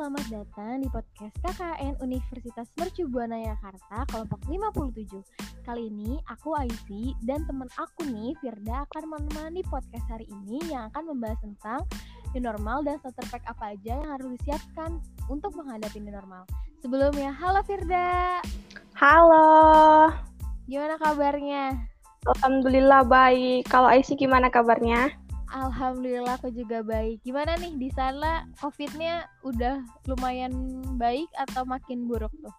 selamat datang di podcast KKN Universitas Mercu Buana Yogyakarta kelompok 57. Kali ini aku Aisy dan teman aku nih Firda akan menemani podcast hari ini yang akan membahas tentang new normal dan starter pack apa aja yang harus disiapkan untuk menghadapi new normal. Sebelumnya, halo Firda. Halo. Gimana kabarnya? Alhamdulillah baik. Kalau Aisy gimana kabarnya? Alhamdulillah aku juga baik. Gimana nih di sana COVID-nya udah lumayan baik atau makin buruk tuh?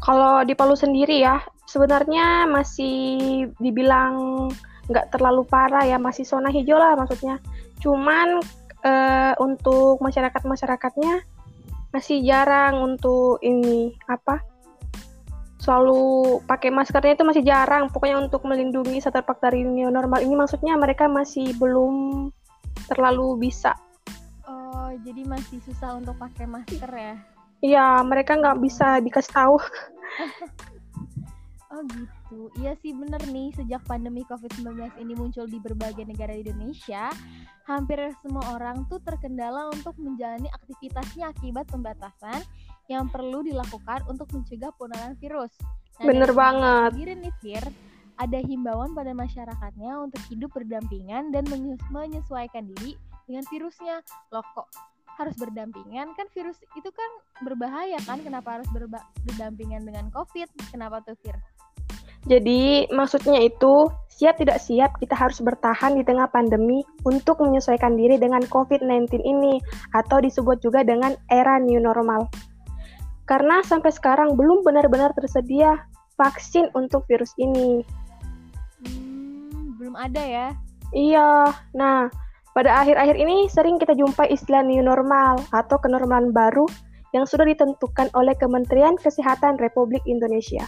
Kalau di Palu sendiri ya, sebenarnya masih dibilang nggak terlalu parah ya, masih zona hijau lah maksudnya. Cuman uh, untuk masyarakat masyarakatnya masih jarang untuk ini apa selalu pakai maskernya itu masih jarang. Pokoknya untuk melindungi satu dari new normal ini maksudnya mereka masih belum terlalu bisa. Oh, jadi masih susah untuk pakai masker ya? Iya, mereka nggak bisa dikasih tahu. oh gitu. Iya sih bener nih, sejak pandemi COVID-19 ini muncul di berbagai negara di Indonesia, hampir semua orang tuh terkendala untuk menjalani aktivitasnya akibat pembatasan yang perlu dilakukan untuk mencegah penularan virus. Nah, Bener banget. Sendiri nih Fir, ada himbauan pada masyarakatnya untuk hidup berdampingan dan menyesuaikan diri dengan virusnya. Loh kok harus berdampingan kan virus itu kan berbahaya kan kenapa harus berdampingan dengan COVID? Kenapa tuh Fir? Jadi maksudnya itu siap tidak siap kita harus bertahan di tengah pandemi untuk menyesuaikan diri dengan COVID-19 ini atau disebut juga dengan era new normal karena sampai sekarang belum benar-benar tersedia vaksin untuk virus ini. Hmm, belum ada ya? Iya. Nah, pada akhir-akhir ini sering kita jumpai istilah new normal atau kenormalan baru yang sudah ditentukan oleh Kementerian Kesehatan Republik Indonesia.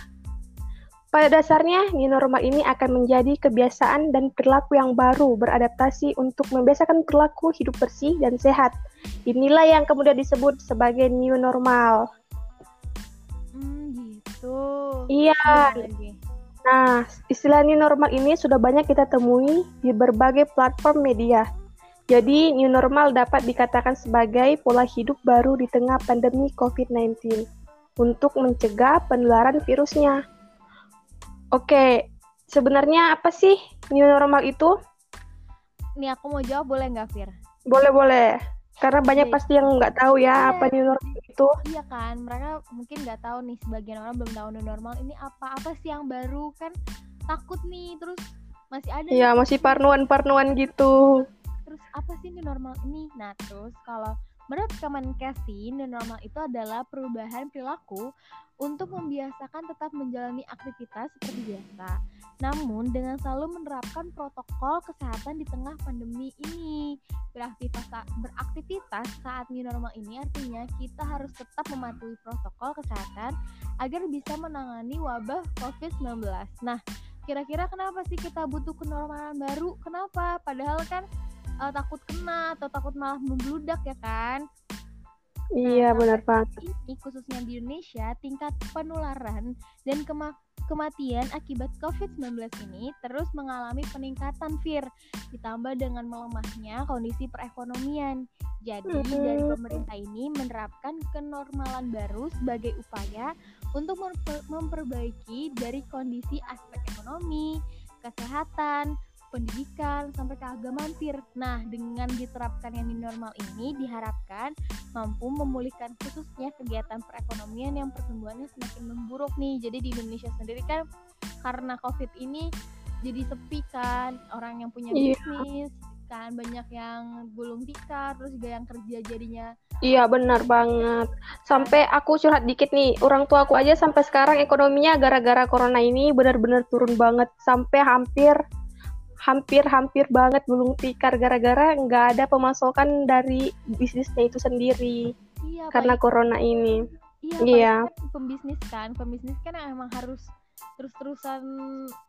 Pada dasarnya, new normal ini akan menjadi kebiasaan dan perilaku yang baru beradaptasi untuk membiasakan perilaku hidup bersih dan sehat. Inilah yang kemudian disebut sebagai new normal gitu. Iya. Nah, istilah new normal ini sudah banyak kita temui di berbagai platform media. Jadi, new normal dapat dikatakan sebagai pola hidup baru di tengah pandemi COVID-19 untuk mencegah penularan virusnya. Oke, sebenarnya apa sih new normal itu? Nih aku mau jawab boleh nggak, Fir? Boleh, boleh. Karena banyak pasti yang nggak tahu ya yeah. apa new normal itu. Iya kan, mereka mungkin nggak tahu nih sebagian orang belum tahu new normal ini apa apa sih yang baru kan takut nih terus masih ada. Iya masih parnuan-parnuan gitu. Terus apa sih new normal ini? Nah terus kalau Menurut Kemenkes, new normal itu adalah perubahan perilaku untuk membiasakan tetap menjalani aktivitas seperti biasa, namun dengan selalu menerapkan protokol kesehatan di tengah pandemi ini. Beraktivitas, saat new normal ini artinya kita harus tetap mematuhi protokol kesehatan agar bisa menangani wabah COVID-19. Nah, kira-kira kenapa sih kita butuh kenormalan baru? Kenapa? Padahal kan uh, takut kena atau takut malah membludak ya kan Iya nah, benar Pak. Ini khususnya di Indonesia tingkat penularan dan kema kematian akibat COVID-19 ini terus mengalami peningkatan vir ditambah dengan melemahnya kondisi perekonomian. Jadi mm -hmm. dari pemerintah ini menerapkan kenormalan baru sebagai upaya untuk memperbaiki dari kondisi aspek ekonomi, kesehatan, pendidikan, sampai keagamaan tir. Nah, dengan diterapkan yang di normal ini diharapkan mampu memulihkan khususnya kegiatan perekonomian yang pertumbuhannya semakin memburuk nih. Jadi di Indonesia sendiri kan karena Covid ini jadi sepi kan, orang yang punya yeah. bisnis kan banyak yang gulung tikar terus juga yang kerja jadinya Iya benar banget. Sampai aku curhat dikit nih, orang tua aku aja sampai sekarang ekonominya gara-gara corona ini benar-benar turun banget sampai hampir hampir-hampir banget gulung tikar gara-gara nggak ada pemasukan dari bisnisnya itu sendiri iya, karena baik. corona ini. Iya, iya. Kan pembisnis kan, pembisnis kan emang harus terus-terusan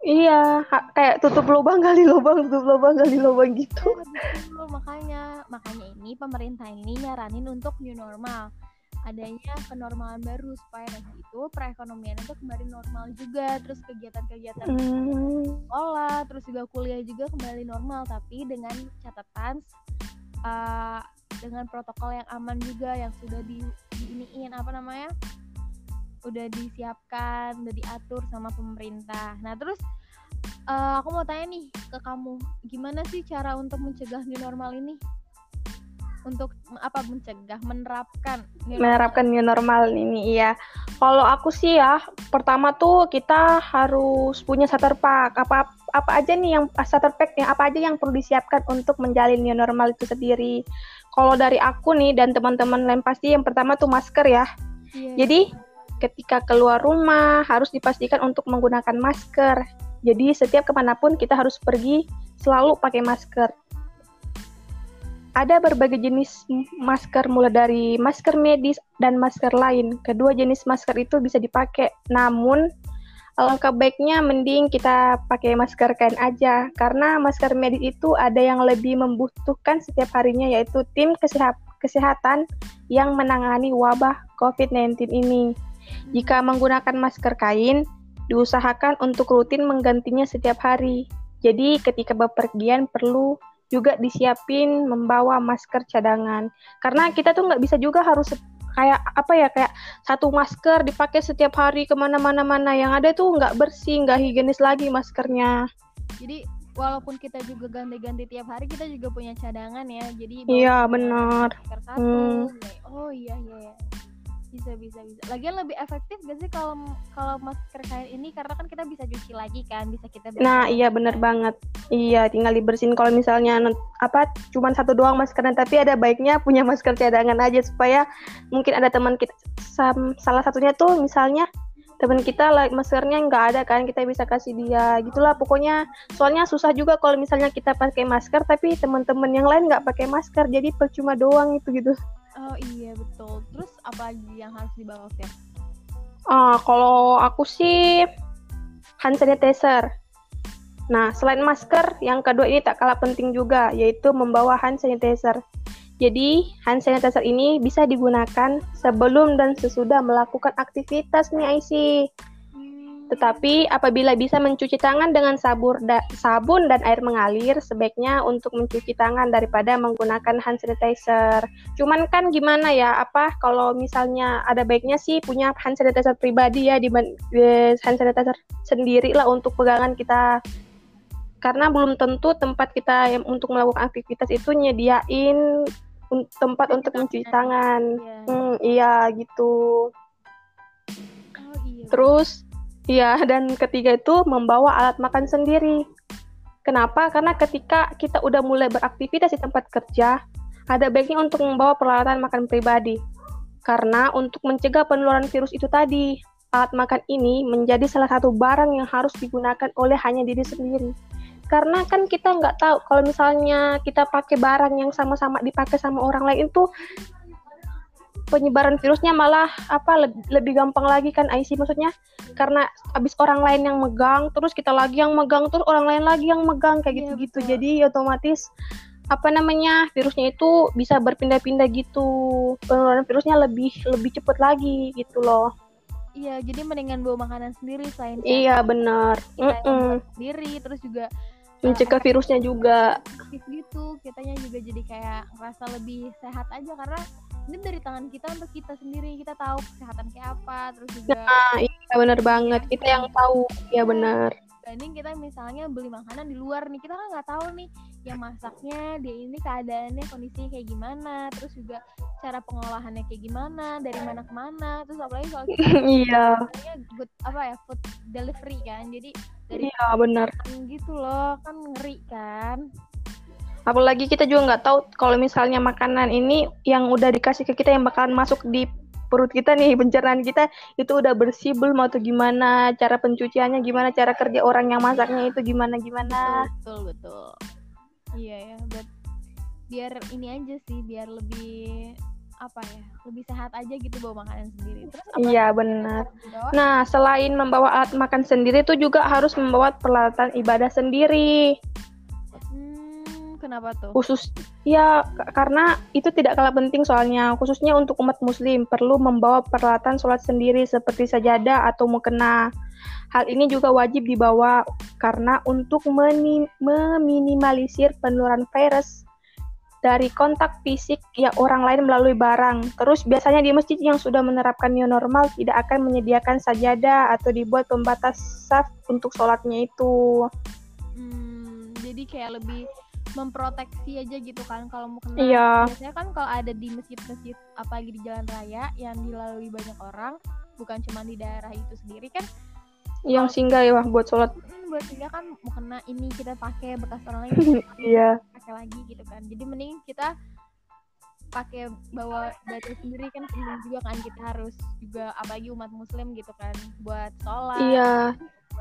iya kayak tutup lubang gali lubang tutup lubang gali lubang gitu ya, makanya makanya ini pemerintah ini nyaranin untuk new normal adanya kenormalan baru supaya nanti itu perekonomian itu kembali normal juga terus kegiatan-kegiatan mm. sekolah terus juga kuliah juga kembali normal tapi dengan catatan uh, dengan protokol yang aman juga yang sudah di diiniin apa namanya udah disiapkan udah diatur sama pemerintah nah terus uh, aku mau tanya nih ke kamu gimana sih cara untuk mencegah new normal ini untuk apa mencegah menerapkan new menerapkan new normal ini iya. Kalau aku sih ya pertama tuh kita harus punya starter pack. Apa apa aja nih yang starter pack yang apa aja yang perlu disiapkan untuk menjalin new normal itu sendiri. Kalau dari aku nih dan teman-teman lain pasti yang pertama tuh masker ya. Yeah. jadi ketika keluar rumah harus dipastikan untuk menggunakan masker. Jadi setiap ke mana pun kita harus pergi selalu pakai masker ada berbagai jenis masker mulai dari masker medis dan masker lain. Kedua jenis masker itu bisa dipakai, namun alangkah baiknya mending kita pakai masker kain aja karena masker medis itu ada yang lebih membutuhkan setiap harinya yaitu tim kesehatan yang menangani wabah COVID-19 ini. Jika menggunakan masker kain, diusahakan untuk rutin menggantinya setiap hari. Jadi ketika bepergian perlu juga disiapin membawa masker cadangan. Karena kita tuh nggak bisa juga harus kayak apa ya kayak satu masker dipakai setiap hari ke mana-mana mana yang ada tuh nggak bersih nggak higienis lagi maskernya. Jadi walaupun kita juga ganti-ganti tiap hari kita juga punya cadangan ya. Jadi iya benar. satu hmm. oh iya iya bisa bisa bisa. Lagian lebih efektif gak sih kalau kalau masker kain ini? Karena kan kita bisa cuci lagi kan bisa kita nah iya bener banget. Iya tinggal dibersihin. Kalau misalnya apa cuma satu doang maskernya tapi ada baiknya punya masker cadangan aja supaya mungkin ada teman kita sam, salah satunya tuh misalnya teman kita like maskernya nggak ada kan kita bisa kasih dia gitulah pokoknya. Soalnya susah juga kalau misalnya kita pakai masker tapi teman-teman yang lain nggak pakai masker jadi percuma doang itu gitu Oh iya betul. Terus apa lagi yang harus dibawa Fir? Ah, kalau aku sih hand sanitizer. Nah, selain masker, yang kedua ini tak kalah penting juga, yaitu membawa hand sanitizer. Jadi, hand sanitizer ini bisa digunakan sebelum dan sesudah melakukan aktivitas nih, Aisyah. Tetapi apabila bisa mencuci tangan dengan sabur da sabun dan air mengalir, sebaiknya untuk mencuci tangan daripada menggunakan hand sanitizer. Cuman kan gimana ya, apa kalau misalnya ada baiknya sih punya hand sanitizer pribadi ya di, hand sanitizer sendiri lah untuk pegangan kita. Karena belum tentu tempat kita yang untuk melakukan aktivitas itu nyediain tempat untuk mencuci tangan. Iya. Hmm, iya gitu. Oh, iya. Terus Iya, dan ketiga itu membawa alat makan sendiri. Kenapa? Karena ketika kita udah mulai beraktivitas di tempat kerja, ada baiknya untuk membawa peralatan makan pribadi. Karena untuk mencegah penularan virus itu tadi, alat makan ini menjadi salah satu barang yang harus digunakan oleh hanya diri sendiri. Karena kan kita nggak tahu kalau misalnya kita pakai barang yang sama-sama dipakai sama orang lain itu penyebaran virusnya malah apa lebih, lebih gampang lagi kan IC maksudnya karena habis orang lain yang megang terus kita lagi yang megang terus orang lain lagi yang megang kayak iya, gitu-gitu. ya, jadi otomatis apa namanya virusnya itu bisa berpindah-pindah gitu. Penularan virusnya lebih lebih cepat lagi gitu loh. Iya jadi mendingan bawa makanan sendiri selain iya benar mm -mm. sendiri terus juga mencegah uh, virusnya juga. gitu kitanya juga jadi kayak ngerasa lebih sehat aja karena ini dari tangan kita untuk kita sendiri kita tahu kesehatan kayak apa terus juga nah, iya benar banget. Kita yang tahu. Ya benar. Banding kita misalnya beli makanan di luar nih kita kan nggak tahu nih yang masaknya dia ini keadaannya kondisinya kayak gimana terus juga cara pengolahannya kayak gimana dari mana ke mana terus apalagi soal kita iya. good apa ya food delivery kan jadi dari iya benar. gitu loh kan ngeri kan apalagi kita juga nggak tahu kalau misalnya makanan ini yang udah dikasih ke kita yang bakalan masuk di perut kita nih pencernaan kita itu udah bersih belum atau gimana? Cara pencuciannya gimana? Cara kerja orang yang masaknya itu gimana gimana? Betul betul. Iya ya but biar ini aja sih biar lebih apa ya lebih sehat aja gitu bawa makanan sendiri. Terus iya benar. Nah selain membawa alat makan sendiri tuh juga harus membawa peralatan ibadah sendiri Kenapa tuh? Khusus ya karena itu tidak kalah penting soalnya khususnya untuk umat muslim perlu membawa peralatan sholat sendiri seperti sajadah atau mukena. Hal ini juga wajib dibawa karena untuk meminimalisir penularan virus dari kontak fisik ya orang lain melalui barang. Terus biasanya di masjid yang sudah menerapkan new normal tidak akan menyediakan sajadah atau dibuat pembatas saf untuk sholatnya itu. Hmm, jadi kayak lebih memproteksi aja gitu kan kalau mau kena. Iya. Biasanya kan kalau ada di masjid-masjid apalagi di jalan raya yang dilalui banyak orang, bukan cuma di daerah itu sendiri kan Yang singgah ya buat sholat. hmm, buat sehingga kan mau kena ini kita pakai bekas orang lain Iya. pakai lagi gitu kan jadi mending kita pakai bawa data sendiri kan penting juga kan kita harus juga apalagi umat muslim gitu kan buat sholat Iya.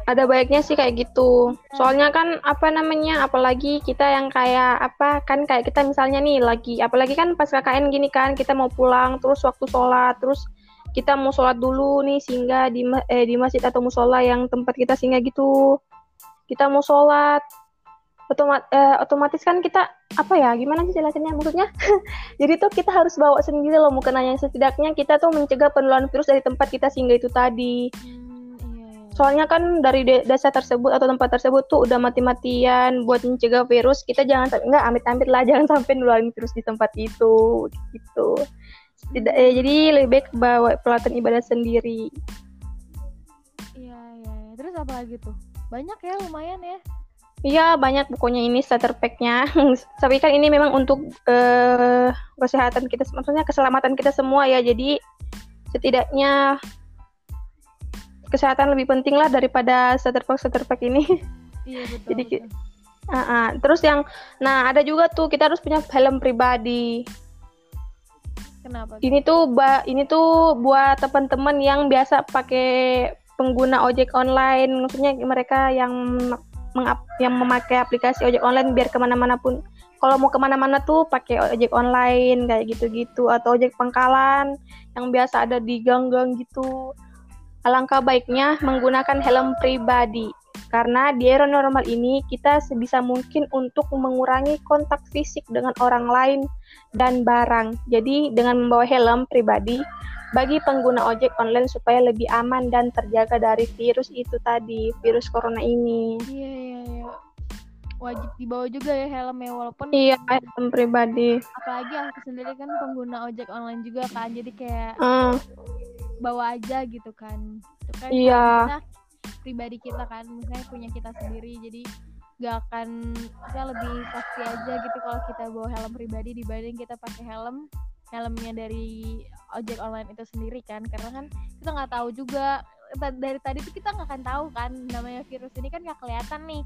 Ada baiknya sih kayak gitu. Soalnya kan apa namanya, apalagi kita yang kayak apa kan kayak kita misalnya nih lagi, apalagi kan pas KKN gini kan kita mau pulang terus waktu sholat terus kita mau sholat dulu nih singgah di eh, di masjid atau musola yang tempat kita singgah gitu. Kita mau sholat otomat eh, otomatis kan kita apa ya gimana sih jelasinnya maksudnya jadi tuh kita harus bawa sendiri loh mukenanya setidaknya kita tuh mencegah penularan virus dari tempat kita singgah itu tadi. Soalnya kan dari de- desa tersebut atau tempat tersebut tuh udah mati-matian buat mencegah virus. Kita jangan sampai enggak amit-amit lah jangan sampai nularin virus di tempat itu gitu. Tidak eh, jadi lebih baik bawa peralatan ibadah sendiri. iya iya iya. terus apa lagi tuh banyak ya lumayan ya Iya banyak pokoknya ini starter pack-nya. Tapi kan ini memang untuk eh, kesehatan kita, maksudnya keselamatan kita semua ya. Jadi setidaknya kesehatan lebih penting lah daripada starter pack starter pack ini. iya betul, Jadi betul. Ah, ah. Terus yang, nah ada juga tuh kita harus punya helm pribadi. kenapa? Ini tuh, ba, ini tuh buat teman-teman yang biasa pakai pengguna ojek online, maksudnya mereka yang mengap, yang memakai aplikasi ojek online biar ke mana-mana pun. Kalau mau ke mana-mana tuh pakai ojek online kayak gitu-gitu atau ojek pangkalan yang biasa ada di gang-gang gitu. Alangkah baiknya menggunakan helm pribadi. Karena di era normal ini kita sebisa mungkin untuk mengurangi kontak fisik dengan orang lain dan barang. Jadi dengan membawa helm pribadi bagi pengguna ojek online supaya lebih aman dan terjaga dari virus itu tadi, virus corona ini. iya iya iya wajib dibawa juga ya helmnya walaupun Iya, helm pribadi. apalagi aku sendiri kan pengguna ojek online juga kan jadi kayak Eh, bawa aja gitu kan itu kan Iya. kita pribadi kita kan misalnya punya kita sendiri jadi gak akan kita lebih pasti aja gitu kalau kita bawa helm pribadi dibanding kita pakai helm helmnya dari ojek online itu sendiri kan karena kan kita nggak tahu juga dari tadi tuh kita nggak akan tahu kan namanya virus ini kan nggak kelihatan nih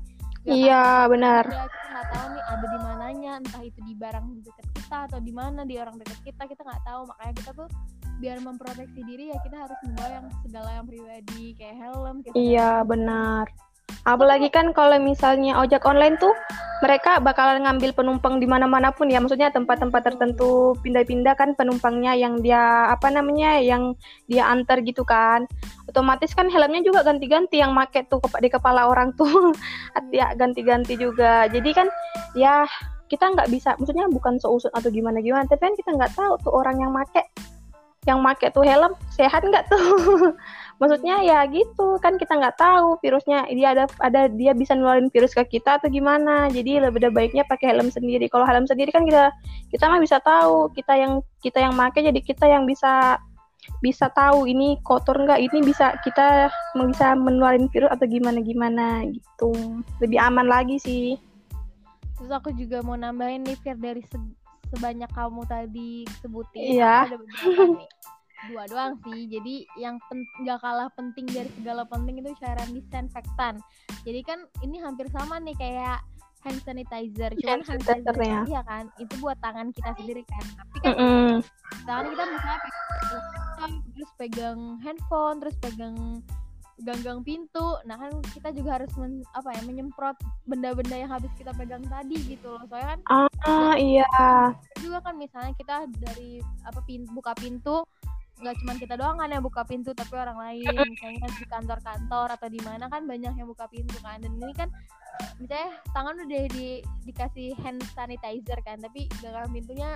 Iya, benar. Ya, kita nggak tahu nih ada di mananya entah itu di barang dekat kita atau di mana di orang dekat kita kita nggak tahu makanya kita tuh biar memproteksi diri ya kita harus membawa yang segala yang pribadi kayak helm kayak Iya, benar. Apalagi kan kalau misalnya ojek online tuh mereka bakalan ngambil penumpang di mana-mana pun ya, maksudnya tempat-tempat tertentu pindah-pindah kan penumpangnya yang dia apa namanya yang dia antar gitu kan. Otomatis kan helmnya juga ganti-ganti yang make tuh di kepala orang tuh. ya ganti-ganti juga. Jadi kan ya kita nggak bisa, maksudnya bukan seusut atau gimana-gimana, tapi kan kita nggak tahu tuh orang yang make yang make tuh helm sehat nggak tuh maksudnya ya gitu kan kita nggak tahu virusnya dia ada ada dia bisa nularin virus ke kita atau gimana. Jadi lebih baiknya pakai helm sendiri. Kalau helm sendiri kan kita kita mah bisa tahu kita yang kita yang make jadi kita yang bisa bisa tahu ini kotor nggak ini bisa kita bisa menularin virus atau gimana gimana gitu. Lebih aman lagi sih. Terus aku juga mau nambahin nih Fir dari se- sebanyak kamu tadi sebutin. Iya. ada beberapa nih dua doang sih. Jadi yang nggak kalah penting dari segala penting itu cairan disinfektan. Jadi kan ini hampir sama nih kayak hand sanitizer. Cuman Hand sanitizer ya. iya kan? Itu buat tangan kita sendiri kan. Tapi kan Mm-mm. tangan kita misalnya pegang terus pegang handphone terus pegang ganggang pintu. Nah kan kita juga harus men- apa ya menyemprot benda-benda yang habis kita pegang tadi gitu loh. Soalnya kan ah iya. juga kan misalnya kita dari apa pin, buka pintu nggak cuma kita doang kan yang buka pintu tapi orang lain. Misalnya di kantor-kantor atau di mana kan banyak yang buka pintu kan. Dan ini kan misalnya tangan udah di dikasih hand sanitizer kan tapi ganggang pintunya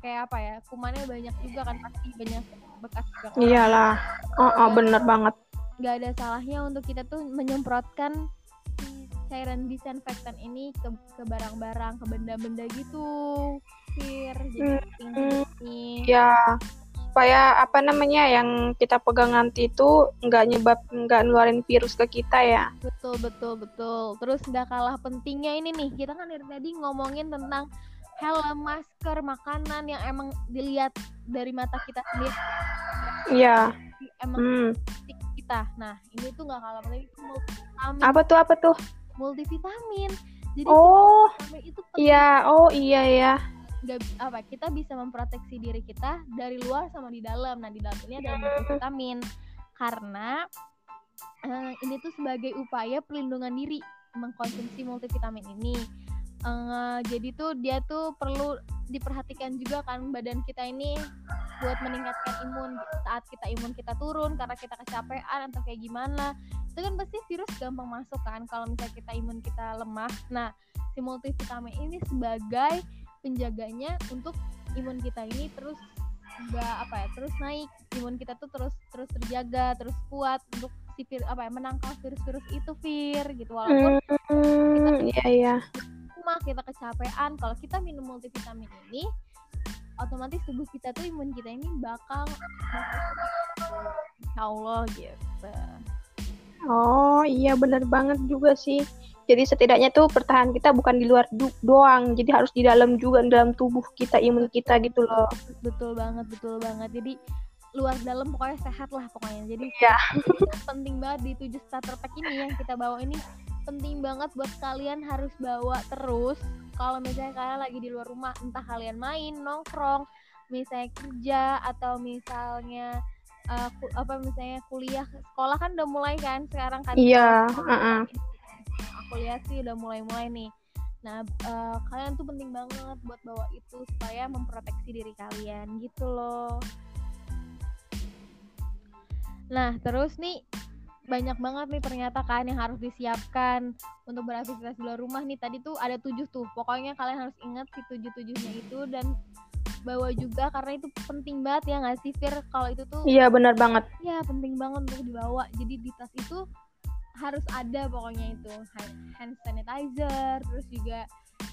kayak apa ya kumannya banyak juga kan pasti banyak bekas juga kan. iyalah. Oh, oh bener banget. Nggak ada salahnya untuk kita tuh menyemprotkan cairan disinfektan ini ke ke barang-barang ke benda-benda gitu. Fir jadi penting nih Ya, supaya apa namanya yang kita pegang nanti itu nggak nyebab nggak ngeluarin virus ke kita ya. betul betul betul terus nggak kalah pentingnya ini nih kita kan dari tadi ngomongin tentang helm masker makanan yang emang dilihat dari mata kita sendiri Iya. emang Hmm. kita nah ini tuh nggak kalah penting itu multivitamin Apa tuh apa tuh? multivitamin jadi Oh, iya. Oh, iya ya. Nggak apa kita bisa memproteksi diri kita dari luar sama di dalam. Nah di dalam ini ada multivitamin karena eh, ini tuh sebagai upaya pelindungan diri mengkonsumsi multivitamin ini. Eh, jadi tuh dia tuh perlu diperhatikan juga kan badan kita ini buat meningkatkan imun saat kita imun kita turun karena kita kecapean atau kayak gimana. Itu kan pasti virus gampang masuk kan kalau misalnya kita imun kita lemah. Nah si multivitamin ini sebagai penjaganya untuk imun kita ini terus nggak apa ya terus naik. Imun kita tuh terus terus terjaga terus kuat untuk si vir, apa ya menangkal virus-virus itu vir gitu. Walaupun Hmm, iya iya. rumah kita kecapean kalau kita minum multivitamin ini otomatis tubuh kita tuh imun kita ini bakal Insya Allah gitu Oh, iya benar banget juga sih. Jadi setidaknya tuh pertahanan kita bukan di luar du- doang, jadi harus di dalam juga di dalam tubuh kita, imun kita gitu loh. betul banget betul banget jadi luar dalam pokoknya sehat lah pokoknya jadi Iya. penting banget di tujuh starter pack ini yang kita bawa ini penting banget buat kalian harus bawa terus kalau misalnya kalian lagi di luar rumah entah kalian main nongkrong misalnya kerja atau misalnya uh, apa misalnya kuliah sekolah kan udah mulai kan sekarang kan? Iya, Sekolah, uh-uh. aku lihat sih udah mulai-mulai nih. Nah uh, kalian tuh penting banget buat bawa itu supaya memproteksi diri kalian gitu loh. Nah terus nih banyak banget nih ternyata kan yang harus disiapkan untuk beraktivitas di luar rumah nih. Tadi tuh ada tujuh tuh pokoknya kalian harus ingat si tujuh tujuhnya itu dan bawa juga karena itu penting banget ya nggak sih Fir? Kalau itu tuh Iya benar banget. ya penting banget untuk dibawa. Jadi di tas itu harus ada pokoknya itu. Hand sanitizer terus juga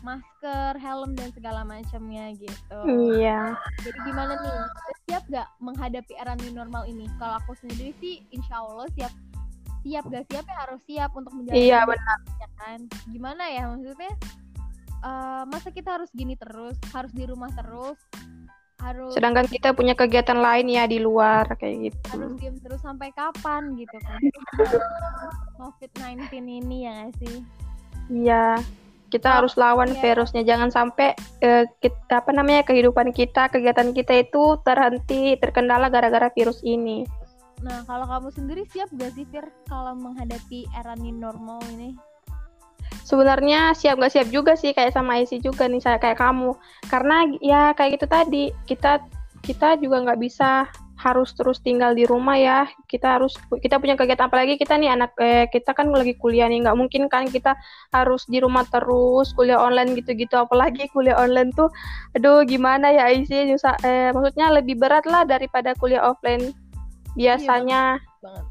masker helm dan segala macamnya gitu. Iya. jadi gimana nih? Siap gak menghadapi era new normal ini? Kalau aku sendiri sih insya Allah siap. Siap gak siap ya harus siap untuk menjalani Iya benar. ya kan? Gimana ya maksudnya eh, masa kita harus gini terus harus di rumah terus harus Sedangkan kita punya kegiatan lain ya di luar kayak harus gitu. diem terus sampai kapan gitu kan COVID-19 ini ya nggak sih Iya. Kita harus lawan Iya. virusnya. Jangan sampai eh, kita apa namanya kehidupan kita, kegiatan kita itu terhenti, terkendala gara-gara virus ini. nah kalau kamu sendiri siap gak sih Fir kalau menghadapi era new normal ini Sebenarnya siap nggak siap juga sih kayak sama Isi juga nih saya kayak kamu. Karena ya kayak gitu tadi kita kita juga nggak bisa harus terus tinggal di rumah ya. Kita harus kita punya kegiatan apalagi kita nih anak eh, kita kan lagi kuliah nih nggak mungkin kan kita harus di rumah terus kuliah online gitu-gitu apalagi kuliah online tuh aduh gimana ya Isi Nyusa- eh, maksudnya lebih berat lah daripada kuliah offline biasanya. banget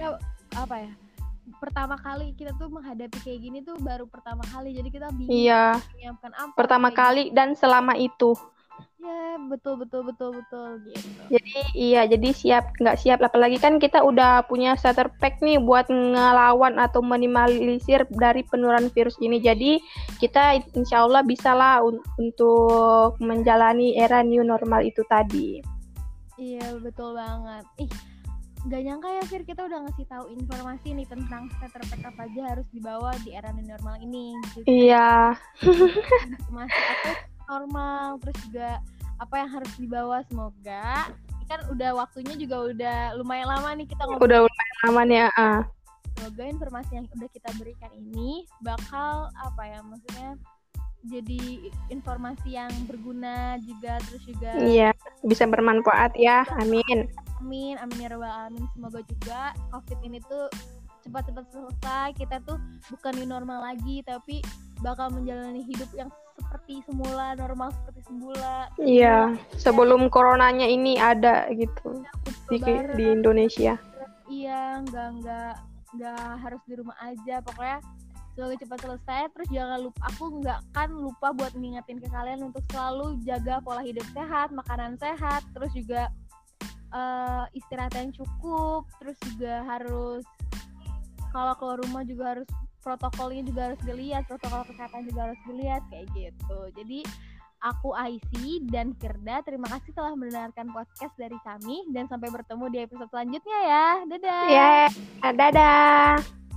kita apa ya pertama kali kita tuh menghadapi kayak gini tuh baru pertama kali jadi kita bingung Iya, menyiapkan apa pertama kali dan selama itu. gitu. ya betul betul betul betul gitu Jadi iya, jadi siap nggak siap. Apalagi kan kita udah punya starter pack nih buat ngelawan atau minimalisir dari penularan virus ini. Jadi kita insya Allah bisa lah un- untuk menjalani era new normal itu tadi. Iya betul banget. Ih, gak nyangka ya Fir kita udah ngasih tahu informasi nih tentang starter pack apa aja harus dibawa di era new normal ini. Gitu. Iya, Masih aku normal terus juga apa yang harus dibawa semoga ini kan udah waktunya juga udah lumayan lama nih kita ngobrol. udah lumayan aman ya. ah. Semoga informasi yang udah kita berikan ini bakal apa ya maksudnya jadi informasi yang berguna juga terus juga Iya, bisa bermanfaat ya. Amin. Amin, amin ya rabbal alamin. Semoga juga COVID ini tuh cepat-cepat selesai. Kita tuh bukan new normal lagi, tapi bakal menjalani hidup yang seperti semula, normal seperti semula. Iya, sebelum coronanya ini ada gitu di, Lebaran, di Indonesia. Iya, nggak nggak nggak harus di rumah aja pokoknya semoga cepat selesai terus jangan lupa aku nggak kan lupa buat ngingetin ke kalian untuk selalu jaga pola hidup sehat makanan sehat terus juga uh, istirahat yang cukup terus juga harus kalau keluar rumah juga harus protokolnya juga harus dilihat protokol kesehatan juga harus dilihat kayak gitu. Jadi aku Aisy dan Firda terima kasih telah mendengarkan podcast dari kami dan sampai bertemu di episode selanjutnya ya. Dadah. Ya yeah, dadah